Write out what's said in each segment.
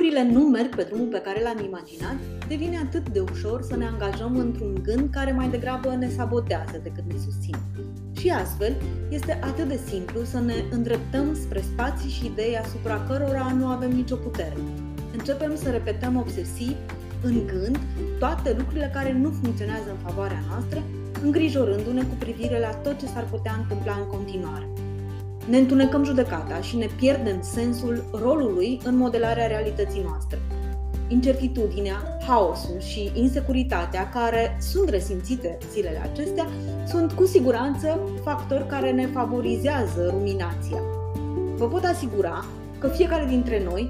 lucrurile nu merg pe drumul pe care l-am imaginat, devine atât de ușor să ne angajăm într-un gând care mai degrabă ne sabotează decât ne susține. Și astfel, este atât de simplu să ne îndreptăm spre spații și idei asupra cărora nu avem nicio putere. Începem să repetăm obsesiv, în gând, toate lucrurile care nu funcționează în favoarea noastră, îngrijorându-ne cu privire la tot ce s-ar putea întâmpla în continuare. Ne întunecăm judecata și ne pierdem sensul rolului în modelarea realității noastre. Incertitudinea, haosul și insecuritatea care sunt resimțite zilele acestea sunt cu siguranță factori care ne favorizează ruminația. Vă pot asigura că fiecare dintre noi,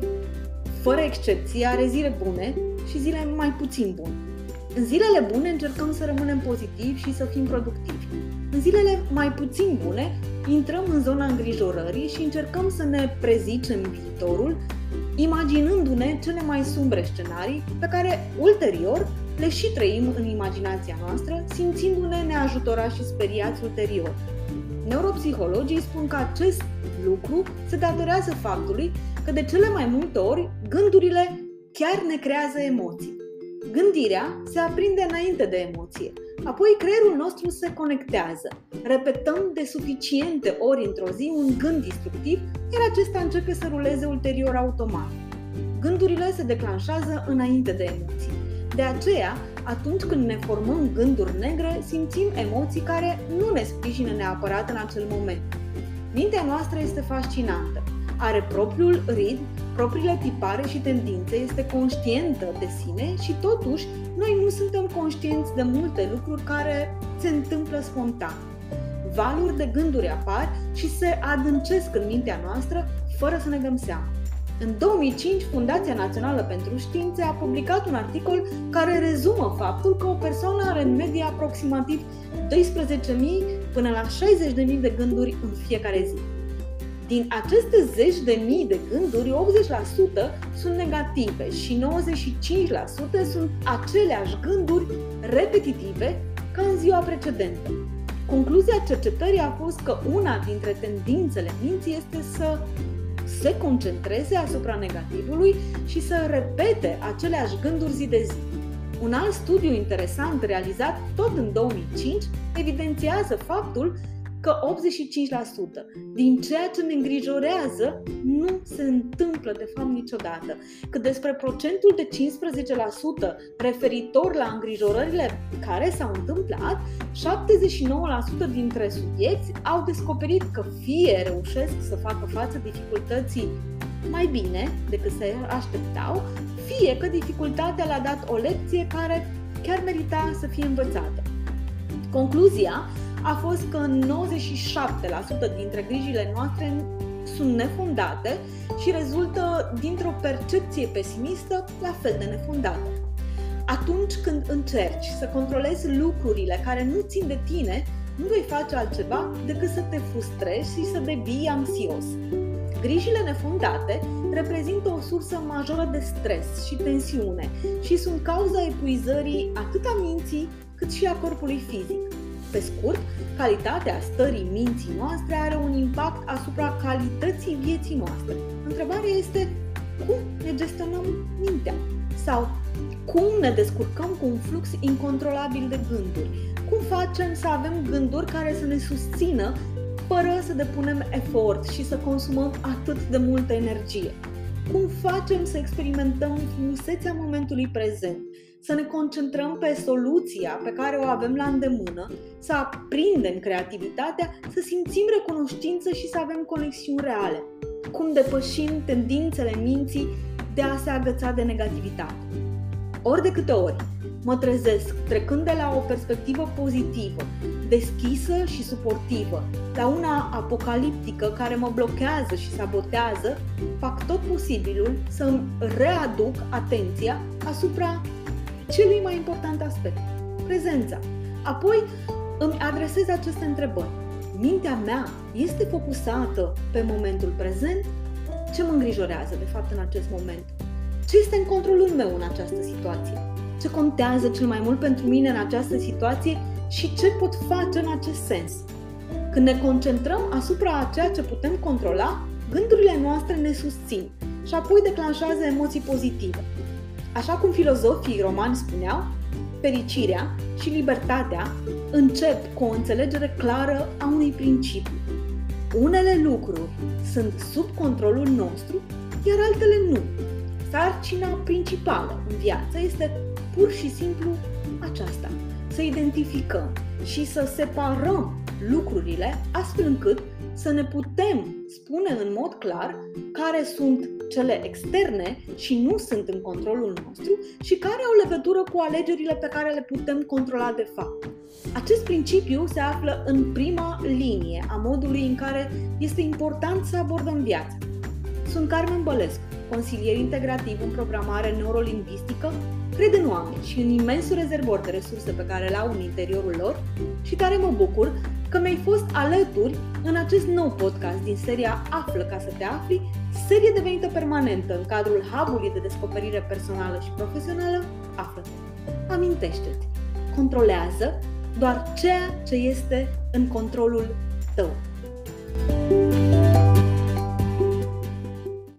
fără excepție, are zile bune și zile mai puțin bune. În zilele bune încercăm să rămânem pozitivi și să fim productivi. În zilele mai puțin bune intrăm în zona îngrijorării și încercăm să ne prezicem viitorul, imaginându-ne cele mai sumbre scenarii pe care ulterior le și trăim în imaginația noastră, simțindu-ne neajutorați și speriați ulterior. Neuropsihologii spun că acest lucru se datorează faptului că de cele mai multe ori gândurile chiar ne creează emoții. Gândirea se aprinde înainte de emoție, apoi creierul nostru se conectează. Repetăm de suficiente ori într-o zi un gând destructiv, iar acesta începe să ruleze ulterior automat. Gândurile se declanșează înainte de emoții. De aceea, atunci când ne formăm gânduri negre, simțim emoții care nu ne sprijină neapărat în acel moment. Mintea noastră este fascinantă. Are propriul ritm propriile tipare și tendințe, este conștientă de sine și totuși noi nu suntem conștienți de multe lucruri care se întâmplă spontan. Valuri de gânduri apar și se adâncesc în mintea noastră fără să ne dăm seama. În 2005, Fundația Națională pentru Științe a publicat un articol care rezumă faptul că o persoană are în medie aproximativ 12.000 până la 60.000 de gânduri în fiecare zi. Din aceste zeci de mii de gânduri, 80% sunt negative și 95% sunt aceleași gânduri repetitive ca în ziua precedentă. Concluzia cercetării a fost că una dintre tendințele minții este să se concentreze asupra negativului și să repete aceleași gânduri zi de zi. Un alt studiu interesant realizat tot în 2005 evidențiază faptul că 85% din ceea ce ne îngrijorează nu se întâmplă de fapt niciodată. Că despre procentul de 15% referitor la îngrijorările care s-au întâmplat, 79% dintre subiecti au descoperit că fie reușesc să facă față dificultății mai bine decât se așteptau, fie că dificultatea le-a dat o lecție care chiar merita să fie învățată. Concluzia a fost că 97% dintre grijile noastre sunt nefundate și rezultă dintr-o percepție pesimistă la fel de nefundată. Atunci când încerci să controlezi lucrurile care nu țin de tine, nu vei face altceva decât să te frustrezi și să devii anxios. Grijile nefundate reprezintă o sursă majoră de stres și tensiune și sunt cauza epuizării atât a minții cât și a corpului fizic. Pe scurt, calitatea stării minții noastre are un impact asupra calității vieții noastre. Întrebarea este cum ne gestionăm mintea sau cum ne descurcăm cu un flux incontrolabil de gânduri. Cum facem să avem gânduri care să ne susțină fără să depunem efort și să consumăm atât de multă energie. Cum facem să experimentăm frumusețea momentului prezent să ne concentrăm pe soluția pe care o avem la îndemână, să aprindem creativitatea, să simțim recunoștință și să avem conexiuni reale. Cum depășim tendințele minții de a se agăța de negativitate. Ori de câte ori mă trezesc trecând de la o perspectivă pozitivă, deschisă și suportivă, la una apocaliptică care mă blochează și sabotează, fac tot posibilul să îmi readuc atenția asupra celui mai important aspect, prezența. Apoi îmi adresez aceste întrebări. Mintea mea este focusată pe momentul prezent? Ce mă îngrijorează, de fapt, în acest moment? Ce este în controlul meu în această situație? Ce contează cel mai mult pentru mine în această situație și ce pot face în acest sens? Când ne concentrăm asupra a ceea ce putem controla, gândurile noastre ne susțin și apoi declanșează emoții pozitive. Așa cum filozofii romani spuneau, fericirea și libertatea încep cu o înțelegere clară a unui principiu. Unele lucruri sunt sub controlul nostru, iar altele nu. Sarcina principală în viață este pur și simplu aceasta, să identificăm și să separăm lucrurile astfel încât să ne putem spune în mod clar care sunt cele externe și nu sunt în controlul nostru și care au legătură cu alegerile pe care le putem controla de fapt. Acest principiu se află în prima linie a modului în care este important să abordăm viața. Sunt Carmen Bălescu, consilier integrativ în programare neurolingvistică, cred în oameni și în imensul rezervor de resurse pe care le au în interiorul lor și tare mă bucur că mi-ai fost alături în acest nou podcast din seria Află ca să te afli, serie devenită permanentă în cadrul hub de descoperire personală și profesională Află. Amintește-ți, controlează doar ceea ce este în controlul tău.